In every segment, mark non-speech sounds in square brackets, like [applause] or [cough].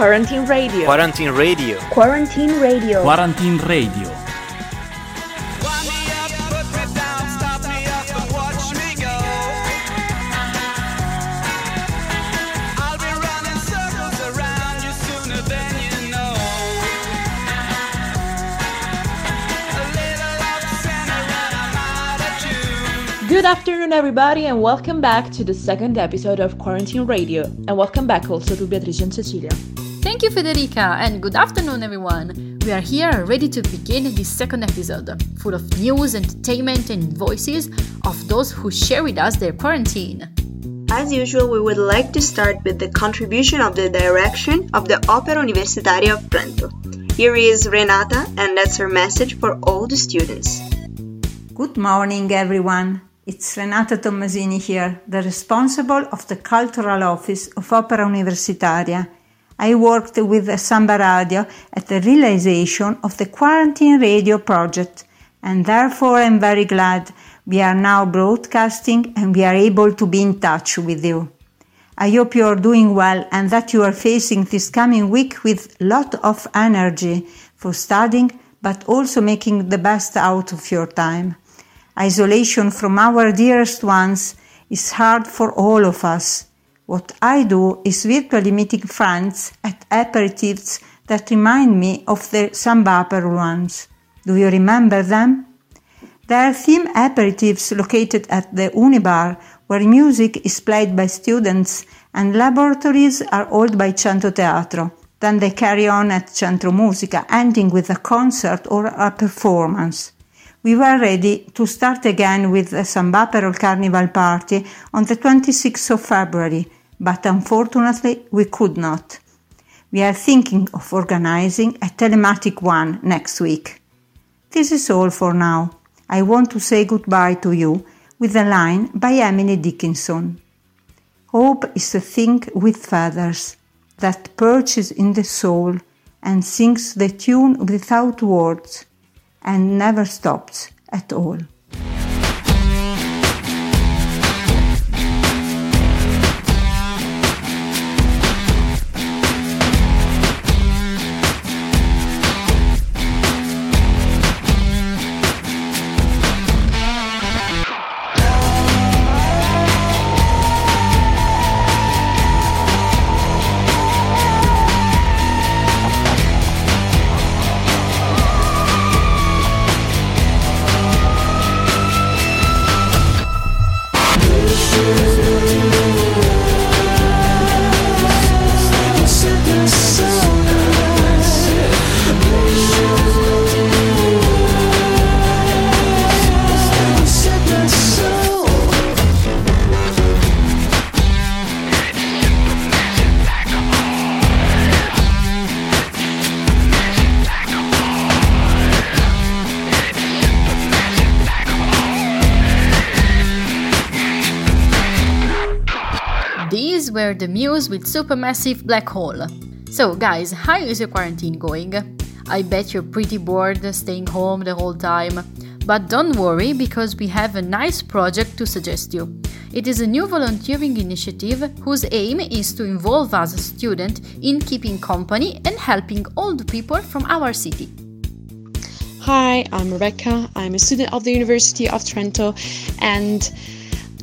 Quarantine Radio. Quarantine Radio. Quarantine Radio. Quarantine Radio. Good afternoon, everybody, and welcome back to the second episode of Quarantine Radio. And welcome back also to Beatrice and Cecilia. Thank you, Federica, and good afternoon, everyone. We are here ready to begin this second episode, full of news, entertainment, and voices of those who share with us their quarantine. As usual, we would like to start with the contribution of the direction of the Opera Universitaria of Trento. Here is Renata, and that's her message for all the students. Good morning, everyone. It's Renata Tommasini here, the responsible of the Cultural Office of Opera Universitaria. I worked with Samba Radio at the realization of the Quarantine Radio project, and therefore I'm very glad we are now broadcasting and we are able to be in touch with you. I hope you are doing well and that you are facing this coming week with lot of energy for studying, but also making the best out of your time. Isolation from our dearest ones is hard for all of us. What I do is virtually meeting friends at aperitifs that remind me of the Sambaper ones. Do you remember them? There are theme aperitifs located at the Unibar where music is played by students and laboratories are held by Centro Teatro. Then they carry on at Centro Musica, ending with a concert or a performance we were ready to start again with the Sambaperol Carnival party on the 26th of February, but unfortunately we could not. We are thinking of organizing a telematic one next week. This is all for now. I want to say goodbye to you with a line by Emily Dickinson. Hope is a thing with feathers that perches in the soul and sings the tune without words and never stops at all. The Muse with Supermassive Black Hole. So, guys, how is your quarantine going? I bet you're pretty bored staying home the whole time. But don't worry because we have a nice project to suggest you. It is a new volunteering initiative whose aim is to involve us students in keeping company and helping old people from our city. Hi, I'm Rebecca. I'm a student of the University of Trento and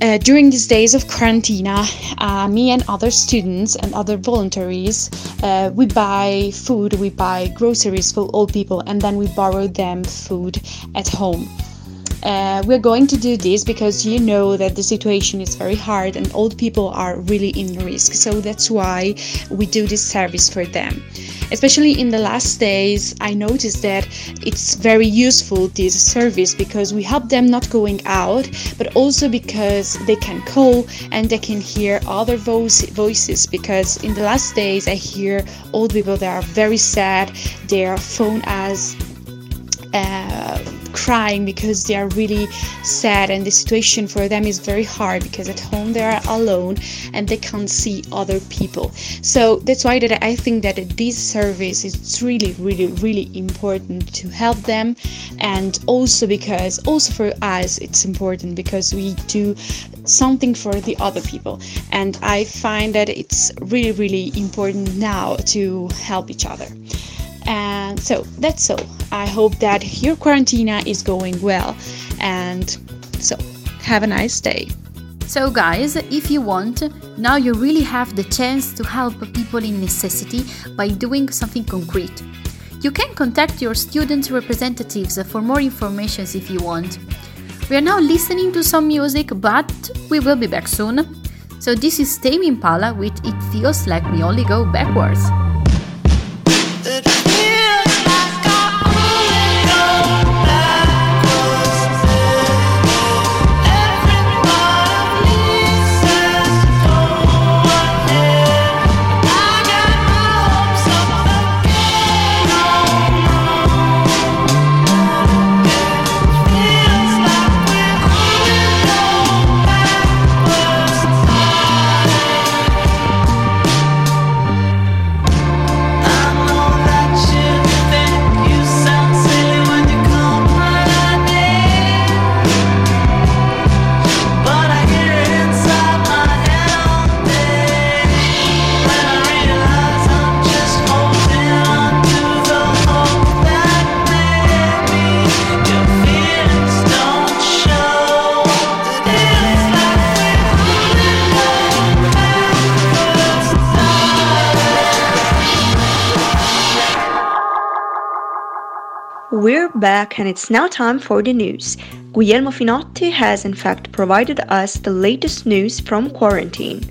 uh, during these days of quarantine, uh, me and other students and other volunteers, uh, we buy food, we buy groceries for old people, and then we borrow them food at home. Uh, we're going to do this because you know that the situation is very hard and old people are really in risk. So that's why we do this service for them. Especially in the last days, I noticed that it's very useful this service because we help them not going out, but also because they can call and they can hear other voice, voices. Because in the last days, I hear old people that are very sad, their phone has. Uh, crying because they are really sad and the situation for them is very hard because at home they are alone and they can't see other people. So that's why that I think that this service is really, really, really important to help them and also because also for us it's important because we do something for the other people and I find that it's really, really important now to help each other. And so that's all. I hope that your quarantine is going well. And so have a nice day. So, guys, if you want, now you really have the chance to help people in necessity by doing something concrete. You can contact your student representatives for more information if you want. We are now listening to some music, but we will be back soon. So, this is Tame Impala with It Feels Like We Only Go Backwards. We're back and it's now time for the news. Guglielmo Finotti has in fact provided us the latest news from quarantine.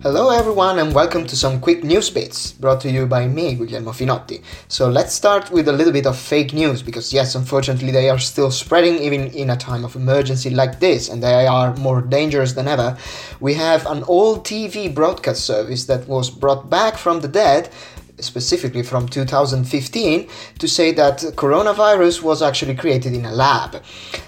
Hello everyone and welcome to some quick news bits brought to you by me, Guglielmo Finotti. So let's start with a little bit of fake news because yes, unfortunately they are still spreading even in a time of emergency like this and they are more dangerous than ever. We have an old TV broadcast service that was brought back from the dead specifically from 2015 to say that coronavirus was actually created in a lab.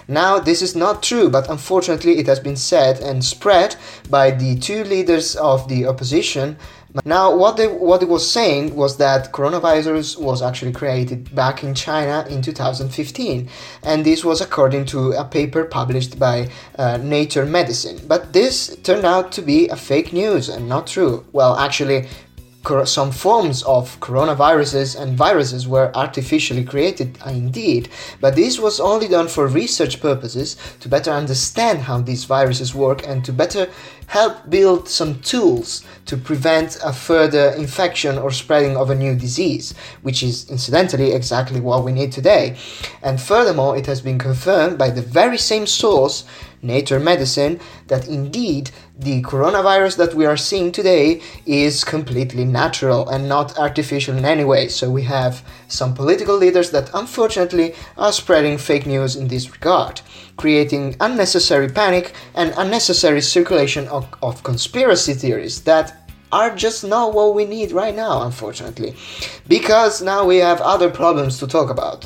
Now, this is not true, but unfortunately, it has been said and spread by the two leaders of the opposition. Now, what they what it was saying was that coronavirus was actually created back in China in 2015, and this was according to a paper published by uh, Nature Medicine. But this turned out to be a fake news and not true. Well, actually, some forms of coronaviruses and viruses were artificially created uh, indeed, but this was only done for research purposes to better understand how these viruses work and to better help build some tools to prevent a further infection or spreading of a new disease, which is incidentally exactly what we need today. And furthermore, it has been confirmed by the very same source Nature Medicine that indeed the coronavirus that we are seeing today is completely natural and not artificial in any way. So we have some political leaders that unfortunately are spreading fake news in this regard, creating unnecessary panic and unnecessary circulation of, of conspiracy theories that are just not what we need right now, unfortunately. Because now we have other problems to talk about,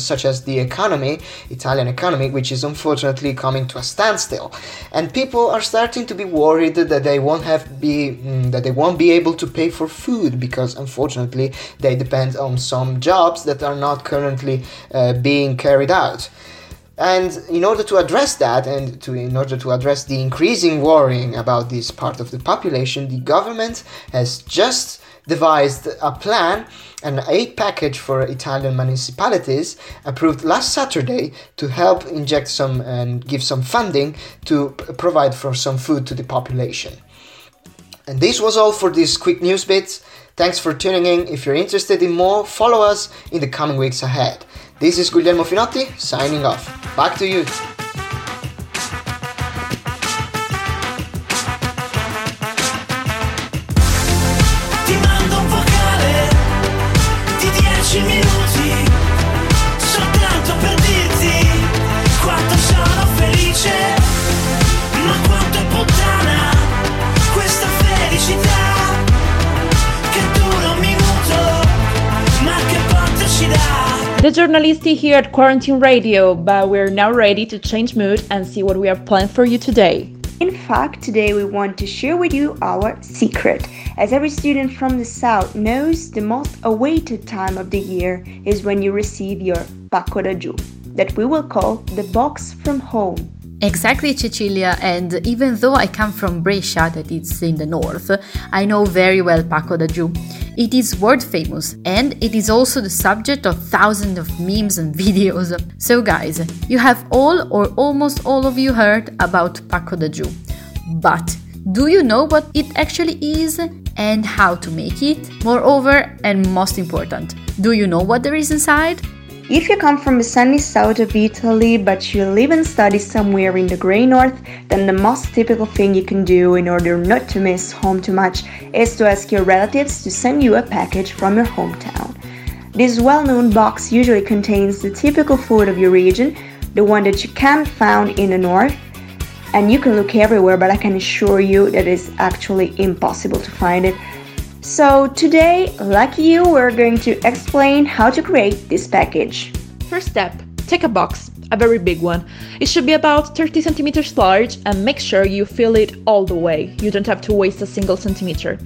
such as the economy, Italian economy, which is unfortunately coming to a standstill. And people are starting to be worried that they won't have be mm, that they won't be able to pay for food because unfortunately they depend on some jobs that are not currently uh, being carried out. And in order to address that, and to in order to address the increasing worrying about this part of the population, the government has just devised a plan, an aid package for Italian municipalities, approved last Saturday to help inject some and give some funding to provide for some food to the population. And this was all for this quick news bit. Thanks for tuning in. If you're interested in more, follow us in the coming weeks ahead. This is Guglielmo Finotti signing off. Back to you. The journalist here at Quarantine Radio, but we're now ready to change mood and see what we have planned for you today. In fact, today we want to share with you our secret. As every student from the South knows, the most awaited time of the year is when you receive your pacco da that we will call the box from home. Exactly, Cecilia, and even though I come from Brescia, that is in the north, I know very well Pacco da Giù. It is world famous, and it is also the subject of thousands of memes and [laughs] videos. So, guys, you have all or almost all of you heard about Pacco da Giù. But do you know what it actually is and how to make it? Moreover, and most important, do you know what there is inside? If you come from the sunny south of Italy but you live and study somewhere in the grey north, then the most typical thing you can do in order not to miss home too much is to ask your relatives to send you a package from your hometown. This well known box usually contains the typical food of your region, the one that you can't find in the north, and you can look everywhere, but I can assure you that it's actually impossible to find it so today, like you, we're going to explain how to create this package. First step, take a box, a very big one. It should be about 30 centimeters large and make sure you fill it all the way. You don't have to waste a single centimeter.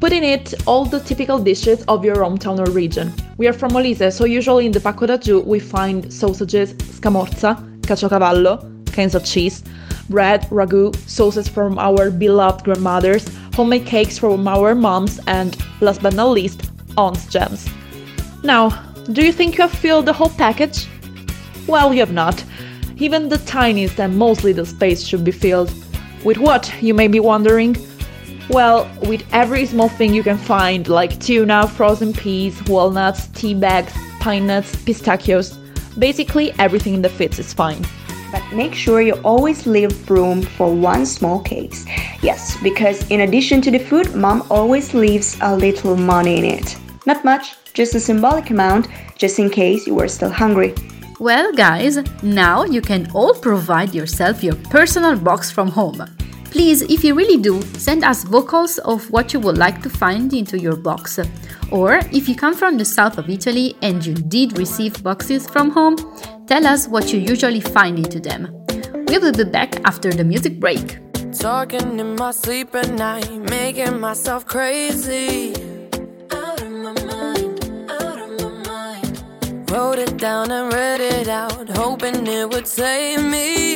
Put in it all the typical dishes of your hometown or region. We are from Molise, so usually in the pacco da giù we find sausages, scamorza, caciocavallo, kinds of cheese, bread, ragu, sauces from our beloved grandmothers, homemade cakes from our moms, and last but not least, aunt's gems. Now, do you think you have filled the whole package? Well, you have not. Even the tiniest and most little space should be filled. With what, you may be wondering? Well, with every small thing you can find, like tuna, frozen peas, walnuts, tea bags, pine nuts, pistachios. Basically, everything that fits is fine but make sure you always leave room for one small case. Yes, because in addition to the food, mom always leaves a little money in it. Not much, just a symbolic amount, just in case you were still hungry. Well, guys, now you can all provide yourself your personal box from home. Please, if you really do, send us vocals of what you would like to find into your box. Or if you come from the south of Italy and you did receive boxes from home, Tell us what you usually find into them. We will be back after the music break. Talking in my sleep at night, making myself crazy. Out of my mind, out of my mind. Wrote it down and read it out, hoping it would save me.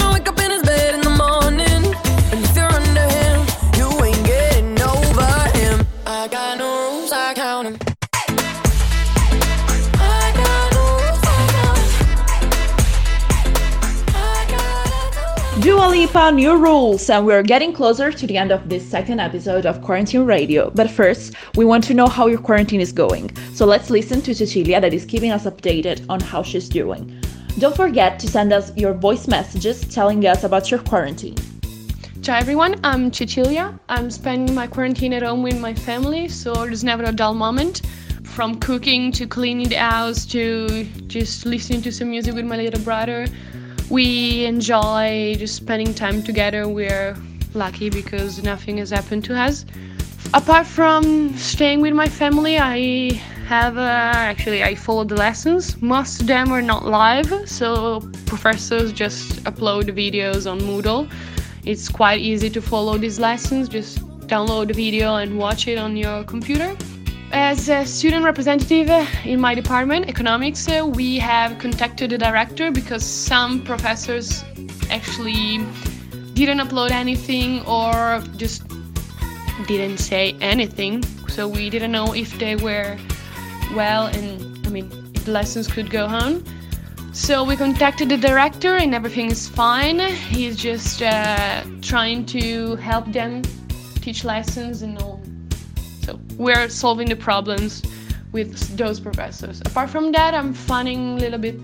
Dua Lipa, new rules, and we're getting closer to the end of this second episode of Quarantine Radio. But first, we want to know how your quarantine is going. So let's listen to Cecilia that is keeping us updated on how she's doing. Don't forget to send us your voice messages telling us about your quarantine. Ciao everyone, I'm Cecilia. I'm spending my quarantine at home with my family, so there's never a dull moment. From cooking to cleaning the house to just listening to some music with my little brother we enjoy just spending time together. We're lucky because nothing has happened to us. Apart from staying with my family, I have uh, actually I follow the lessons. Most of them are not live, so professors just upload videos on Moodle. It's quite easy to follow these lessons. Just download the video and watch it on your computer. As a student representative in my department, economics, uh, we have contacted the director because some professors actually didn't upload anything or just didn't say anything. So we didn't know if they were well and I mean if the lessons could go on. So we contacted the director and everything is fine. He's just uh, trying to help them teach lessons and all we're solving the problems with those professors. Apart from that, I'm finding a little bit.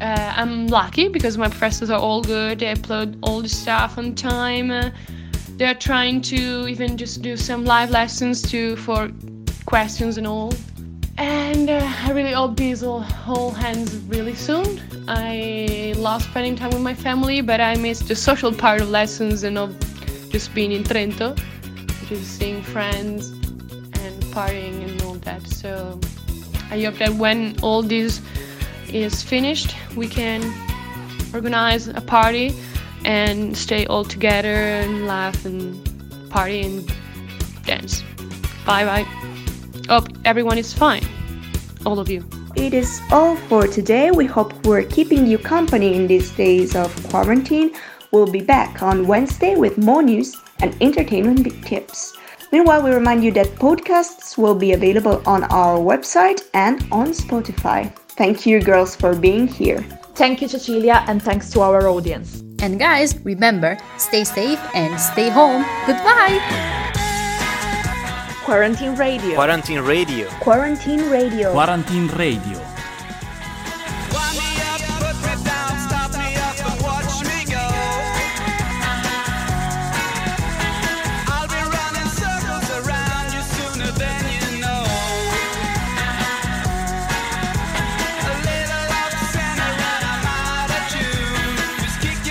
Uh, I'm lucky because my professors are all good. They upload all the stuff on time. Uh, they're trying to even just do some live lessons to for questions and all. And uh, I really hope this will all ends really soon. I love spending time with my family, but I miss the social part of lessons and of just being in Trento, just seeing friends partying and all that. So I hope that when all this is finished, we can organize a party and stay all together and laugh and party and dance. Bye bye. Hope everyone is fine. All of you. It is all for today. We hope we're keeping you company in these days of quarantine. We'll be back on Wednesday with more news and entertainment tips. Meanwhile, we remind you that podcasts will be available on our website and on Spotify. Thank you, girls, for being here. Thank you, Cecilia, and thanks to our audience. And guys, remember, stay safe and stay home. Goodbye! Quarantine Radio. Quarantine Radio. Quarantine Radio. Quarantine Radio.